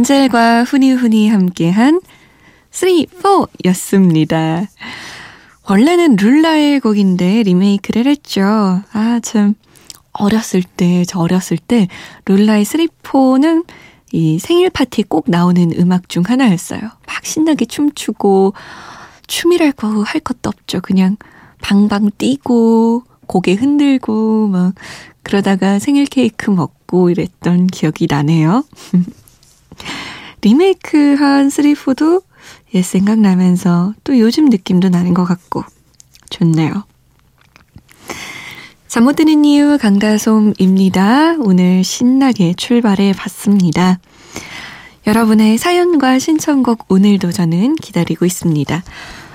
엔젤과 훈이훈이 함께한 3, 4였습니다. 원래는 룰라의 곡인데 리메이크를 했죠. 아, 참. 어렸을 때, 저 어렸을 때, 룰라의 3, 4는 이 생일 파티 꼭 나오는 음악 중 하나였어요. 막 신나게 춤추고, 춤이랄 거 할 것도 없죠. 그냥 방방 뛰고, 고개 흔들고, 막, 그러다가 생일 케이크 먹고 이랬던 기억이 나네요. 리메이크한 3,4도 옛 생각나면서 또 요즘 느낌도 나는 것 같고 좋네요. 잠 못 드는 이유 강다솜입니다. 오늘 신나게 출발해 봤습니다. 여러분의 사연과 신청곡 오늘도 저는 기다리고 있습니다.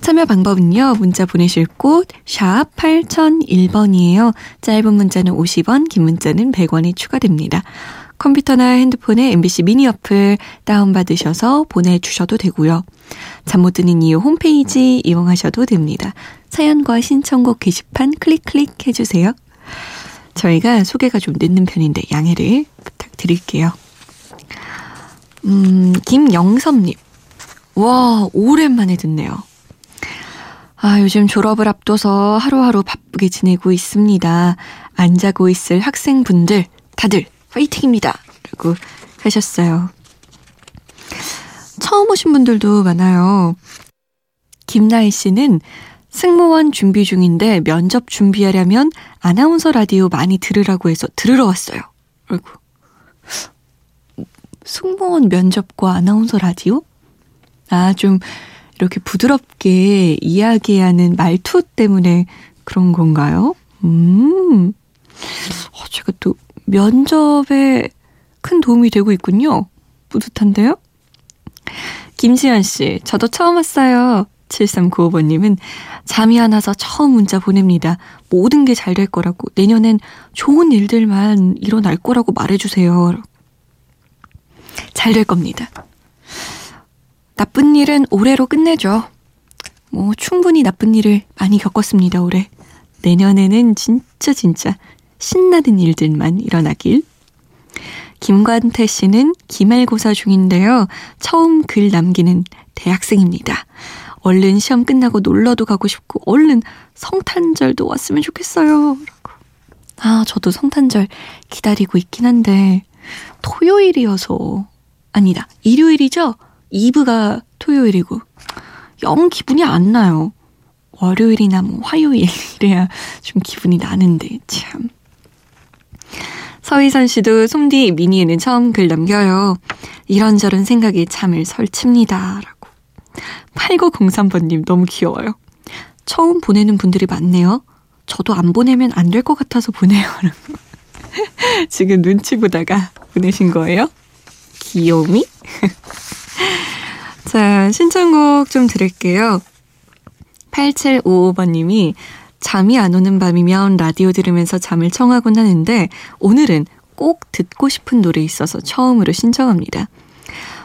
참여 방법은요. 문자 보내실 곳 샵 8001번이에요. 짧은 문자는 50원, 긴 문자는 100원이 추가됩니다. 컴퓨터나 핸드폰에 MBC 미니 어플 다운받으셔서 보내주셔도 되고요. 잠 못 드는 이유 홈페이지 이용하셔도 됩니다. 사연과 신청곡 게시판 클릭 클릭 해주세요. 저희가 소개가 좀 늦는 편인데 양해를 부탁드릴게요. 음, 김영섭님. 와, 오랜만에 듣네요. 아, 요즘 졸업을 앞둬서 하루하루 바쁘게 지내고 있습니다. 안 자고 있을 학생분들 다들 파이팅입니다. 라고 하셨어요. 처음 오신 분들도 많아요. 김나희 씨는 승무원 준비 중인데 면접 준비하려면 아나운서 라디오 많이 들으라고 해서 들으러 왔어요. 아이고. 승무원 면접과 아나운서 라디오? 아, 좀 이렇게 부드럽게 이야기하는 말투 때문에 그런 건가요? 음. 어, 제가 또 면접에 큰 도움이 되고 있군요. 뿌듯한데요? 김지현 씨, 저도 처음 왔어요. 7395번님은 잠이 안 와서 처음 문자 보냅니다. 모든 게 잘 될 거라고, 내년엔 좋은 일들만 일어날 거라고 말해주세요. 잘 될 겁니다. 나쁜 일은 올해로 끝내죠. 뭐, 충분히 나쁜 일을 많이 겪었습니다, 올해. 내년에는 진짜 진짜 신나는 일들만 일어나길. 김관태 씨는 기말고사 중인데요. 처음 글 남기는 대학생입니다. 얼른 시험 끝나고 놀러도 가고 싶고 얼른 성탄절도 왔으면 좋겠어요. 아, 저도 성탄절 기다리고 있긴 한데 토요일이어서 아니다. 일요일이죠? 이브가 토요일이고 영 기분이 안 나요. 월요일이나 뭐 화요일 이래야 좀 기분이 나는데 참. 서희선 씨도 솜디 미니에는 처음 글 남겨요. 이런저런 생각이 잠을 설칩니다. 라고. 8903번님 너무 귀여워요. 처음 보내는 분들이 많네요. 저도 안 보내면 안 될 것 같아서 보내요. 지금 눈치 보다가 보내신 거예요? 귀요미? 자, 신청곡 좀 드릴게요. 8755번님이 잠이 안 오는 밤이면 라디오 들으면서 잠을 청하곤 하는데 오늘은 꼭 듣고 싶은 노래 있어서 처음으로 신청합니다.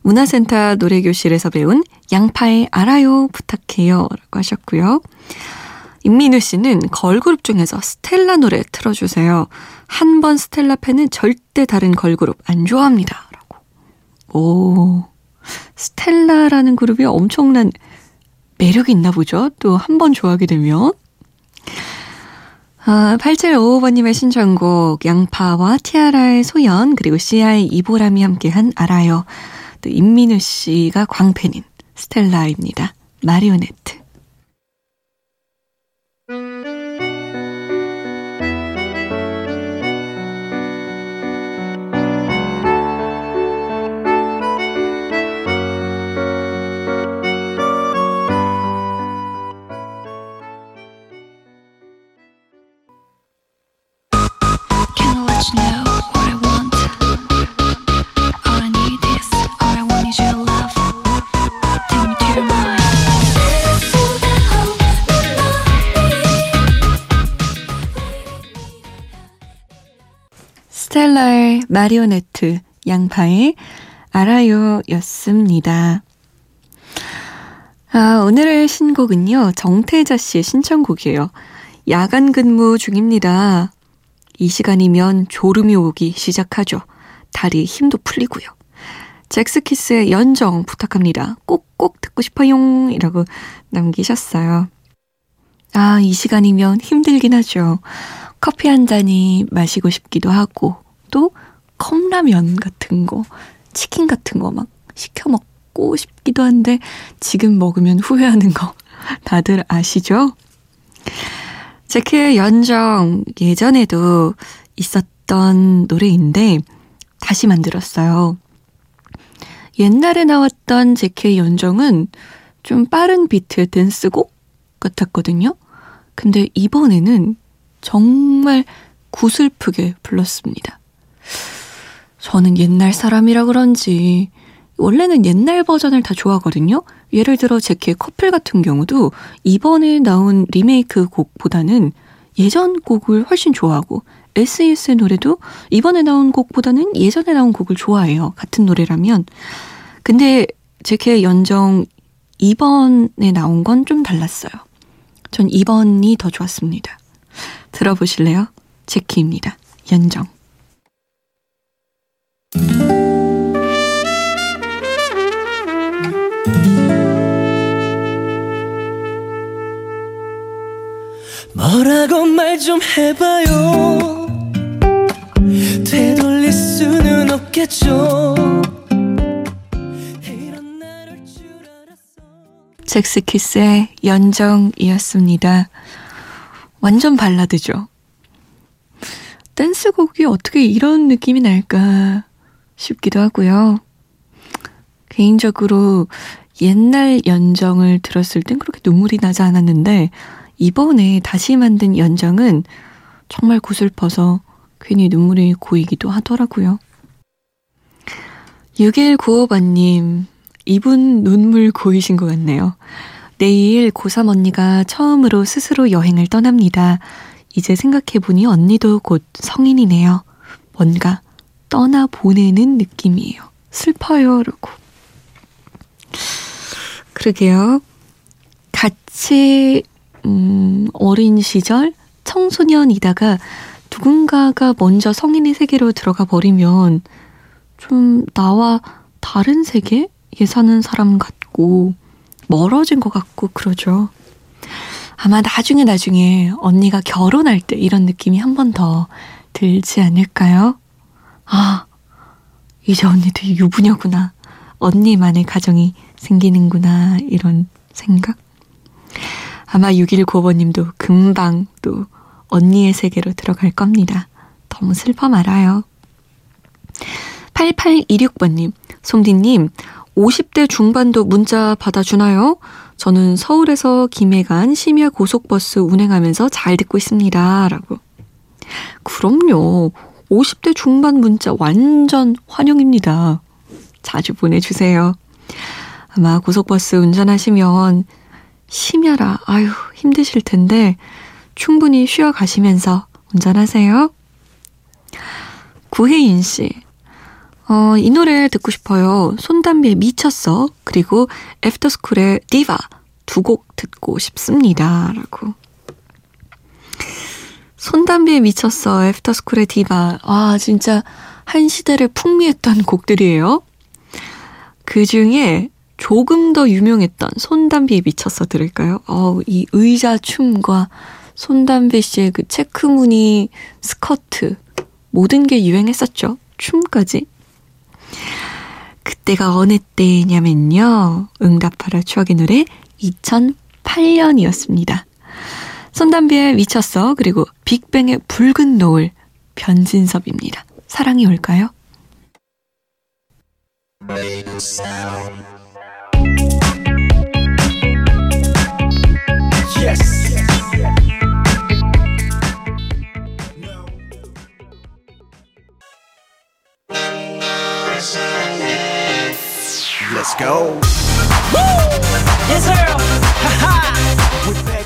문화센터 노래교실에서 배운 양파의 알아요 부탁해요 라고 하셨고요. 임민우 씨는 걸그룹 중에서 스텔라 노래 틀어주세요. 한 번 스텔라 팬은 절대 다른 걸그룹 안 좋아합니다. 라고. 오, 스텔라라는 그룹이 엄청난 매력이 있나 보죠? 또 한 번 좋아하게 되면. 아, 8755번님의 신청곡 양파와 티아라의 소연 그리고 CI 이보람이 함께한 알아요. 또 임민우 씨가 광팬인 스텔라입니다. 마리오네트. 의 마리오네트, 양파의 알아요 였습니다. 아, 오늘의 신곡은요, 정태자 씨의 신청곡이에요. 야간 근무 중입니다. 이 시간이면 졸음이 오기 시작하죠. 다리 힘도 풀리고요. 잭스키스의 연정 부탁합니다. 꼭꼭 듣고 싶어용 이라고 남기셨어요. 아, 이 시간이면 힘들긴 하죠. 커피 한 잔이 마시고 싶기도 하고, 또 컵라면 같은 거, 치킨 같은 거 막 시켜 먹고 싶기도 한데, 지금 먹으면 후회하는 거 다들 아시죠? 제키의 연정 예전에도 있었던 노래인데, 다시 만들었어요. 옛날에 나왔던 제키의 연정은 좀 빠른 비트의 댄스곡 같았거든요. 근데 이번에는 정말 구슬프게 불렀습니다. 저는 옛날 사람이라 그런지 원래는 옛날 버전을 다 좋아하거든요. 예를 들어 제키의 커플 같은 경우도 이번에 나온 리메이크 곡보다는 예전 곡을 훨씬 좋아하고 SES의 노래도 이번에 나온 곡보다는 예전에 나온 곡을 좋아해요. 같은 노래라면. 근데 제키의 연정 이번에 나온 건 좀 달랐어요. 전 2번이 더 좋았습니다. 들어보실래요? 제키입니다. 연정. 뭐라고 말 좀 해봐요 되돌릴 수는 없겠죠 잭스키스의 연정이었습니다. 완전 발라드죠. 댄스곡이 어떻게 이런 느낌이 날까 싶기도 하고요. 개인적으로 옛날 연정을 들었을 땐 그렇게 눈물이 나지 않았는데 이번에 다시 만든 연정은 정말 구슬퍼서 괜히 눈물이 고이기도 하더라고요. 6195번님, 이분 눈물 고이신 것 같네요. 내일 고3 언니가 처음으로 스스로 여행을 떠납니다. 이제 생각해보니 언니도 곧 성인이네요. 뭔가 떠나보내는 느낌이에요. 슬퍼요. 라고. 그러게요. 같이, 음, 어린 시절 청소년이다가 누군가가 먼저 성인의 세계로 들어가 버리면 좀 나와 다른 세계? 예 사는 사람 같고 멀어진 것 같고 그러죠. 아마 나중에 나중에 언니가 결혼할 때 이런 느낌이 한 번 더 들지 않을까요? 아, 이제 언니도 유부녀구나. 언니만의 가정이 생기는구나. 이런 생각? 아마 6195번님도 금방 또 언니의 세계로 들어갈 겁니다. 너무 슬퍼 말아요. 8826번님, 송디님, 50대 중반도 문자 받아주나요? 저는 서울에서 김해 간 심야 고속버스 운행하면서 잘 듣고 있습니다. 라고. 그럼요. 50대 중반 문자 완전 환영입니다. 자주 보내주세요. 아마 고속버스 운전하시면 심야라, 아유, 힘드실 텐데 충분히 쉬어 가시면서 운전하세요. 구혜인 씨. 어, 이 노래 듣고 싶어요. 손담비의 미쳤어. 그리고 애프터스쿨의 디바 두 곡 듣고 싶습니다. 라고. 손담비의 미쳤어. 애프터스쿨의 디바. 아, 진짜 한 시대를 풍미했던 곡들이에요. 그 중에 조금 더 유명했던 손담비에 미쳤어 들을까요? 어우, 이 의자 춤과 손담비 씨의 그 체크무늬 스커트 모든 게 유행했었죠. 춤까지. 그때가 어느 때냐면요. 응답하라 추억의 노래 2008년이었습니다. 손담비의 미쳤어 그리고 빅뱅의 붉은 노을 변진섭입니다. 사랑이 올까요? Let's go. Woo! Yes, sir. We're back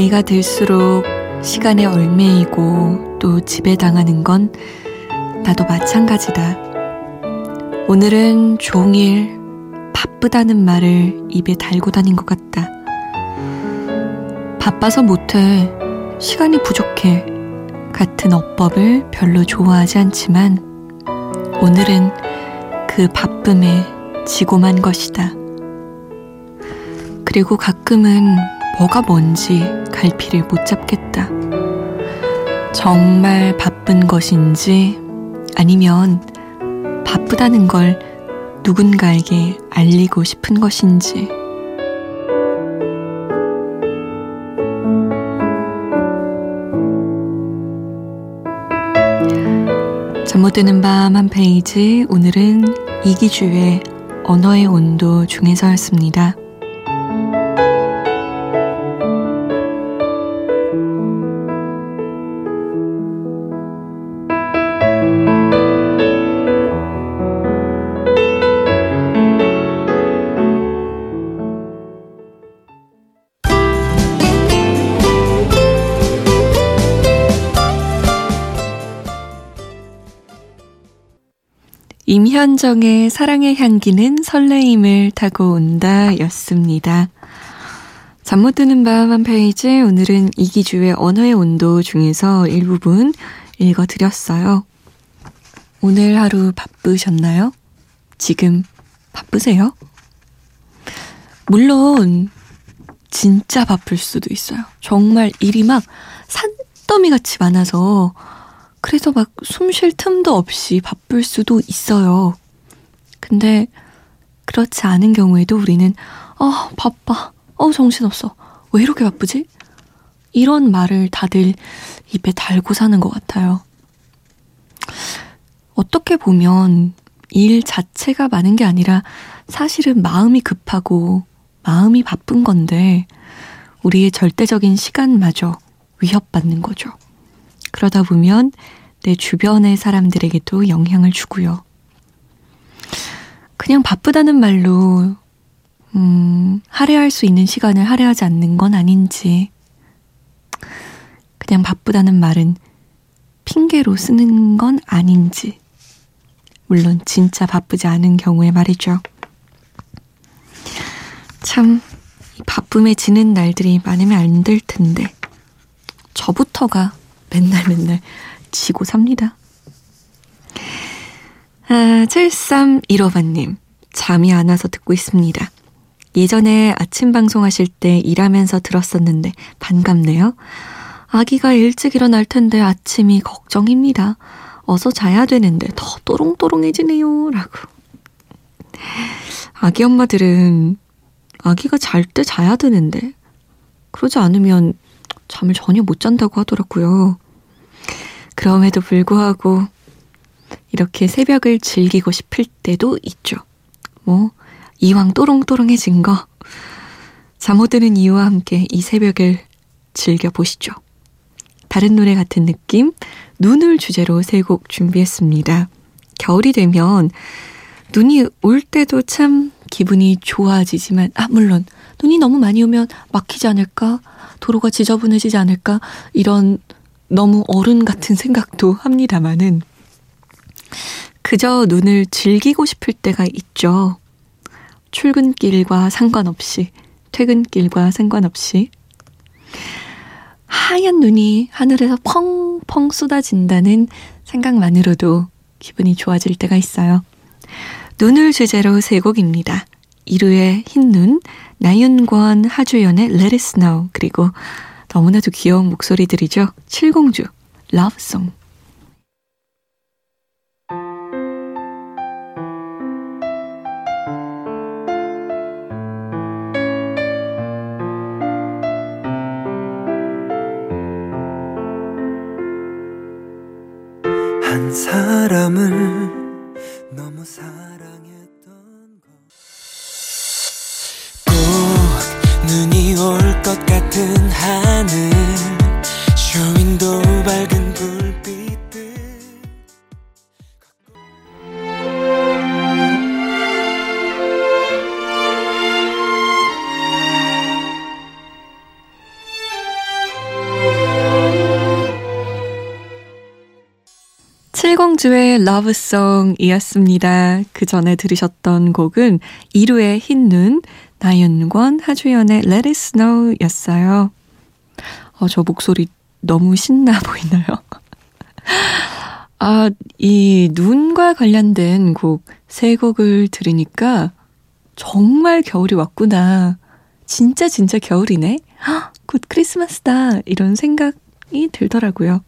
나이가 들수록 시간에 얼매이고 또 지배당하는 건 나도 마찬가지다. 오늘은 종일 바쁘다는 말을 입에 달고 다닌 것 같다. 바빠서 못해. 시간이 부족해. 같은 어법을 별로 좋아하지 않지만 오늘은 그 바쁨에 지고만 것이다. 그리고 가끔은 뭐가 뭔지 갈피를 못 잡겠다. 정말 바쁜 것인지 아니면 바쁘다는 걸 누군가에게 알리고 싶은 것인지. 잠 못 드는 밤 한 페이지 오늘은 이기주의 언어의 온도 중에서였습니다. 임현정의 사랑의 향기는 설레임을 타고 온다 였습니다. 잠 못 드는 밤 한 페이지 오늘은 이기주의 언어의 온도 중에서 일부분 읽어드렸어요. 오늘 하루 바쁘셨나요? 지금 바쁘세요? 물론 진짜 바쁠 수도 있어요. 정말 일이 막 산더미 같이 많아서 그래서 막 숨 쉴 틈도 없이 바쁠 수도 있어요. 근데 그렇지 않은 경우에도 우리는 아, 바빠. 어, 정신없어. 왜 이렇게 바쁘지? 이런 말을 다들 입에 달고 사는 것 같아요. 어떻게 보면 일 자체가 많은 게 아니라 사실은 마음이 급하고 마음이 바쁜 건데 우리의 절대적인 시간마저 위협받는 거죠. 그러다 보면 내 주변의 사람들에게도 영향을 주고요. 그냥 바쁘다는 말로, 음, 할애할 수 있는 시간을 할애하지 않는 건 아닌지, 그냥 바쁘다는 말은 핑계로 쓰는 건 아닌지, 물론 진짜 바쁘지 않은 경우에 말이죠. 참, 바쁨에 지는 날들이 많으면 안 될 텐데, 저부터가 맨날 맨날 지고 삽니다. 아, 7315번님, 잠이 안 와서 듣고 있습니다. 예전에 아침 방송하실 때 일하면서 들었었는데 반갑네요. 아기가 일찍 일어날 텐데 아침이 걱정입니다. 어서 자야 되는데 더 또롱또롱해지네요. 라고. 아기 엄마들은 아기가 잘 때 자야 되는데 그러지 않으면 잠을 전혀 못 잔다고 하더라고요. 그럼에도 불구하고 이렇게 새벽을 즐기고 싶을 때도 있죠. 뭐, 이왕 또롱또롱해진 거, 잠 못 드는 이유와 함께 이 새벽을 즐겨보시죠. 다른 노래 같은 느낌, 눈을 주제로 세 곡 준비했습니다. 겨울이 되면 눈이 올 때도 참 기분이 좋아지지만, 아, 물론, 눈이 너무 많이 오면 막히지 않을까? 도로가 지저분해지지 않을까? 이런 너무 어른 같은 생각도 합니다마는 그저 눈을 즐기고 싶을 때가 있죠. 출근길과 상관없이, 퇴근길과 상관없이. 하얀 눈이 하늘에서 펑펑 쏟아진다는 생각만으로도 기분이 좋아질 때가 있어요. 눈을 주제로 세 곡입니다. 이루의 흰눈, 나윤권, 하주연의 Let It Snow, 그리고 너무나도 귀여운 목소리들이죠. 칠공주, 러브송. 것 같은 하늘 쇼윈도 밝은 불빛들 칠공주의 러브송이었습니다. 그 전에 들으셨던 곡은 이루의 흰눈, 나윤권, 하주연의 Let It Snow 였어요. 어, 저 목소리 너무 신나 보이나요? 아, 이 눈과 관련된 곡 세 곡을 들으니까 정말 겨울이 왔구나. 진짜 진짜 겨울이네. 헉, 곧 크리스마스다. 이런 생각이 들더라고요.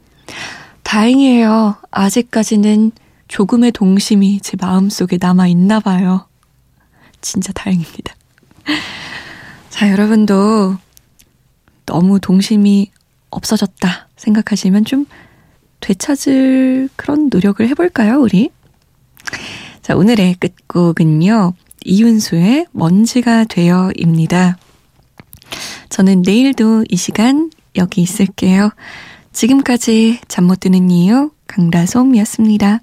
다행이에요. 아직까지는 조금의 동심이 제 마음속에 남아 있나 봐요. 진짜 다행입니다. 자, 여러분도 너무 동심이 없어졌다 생각하시면 좀 되찾을 그런 노력을 해볼까요, 우리? 자, 오늘의 끝곡은요, 이윤수의 먼지가 되어입니다. 저는 내일도 이 시간 여기 있을게요. 지금까지 잠 못 드는 이유 강다솜이었습니다.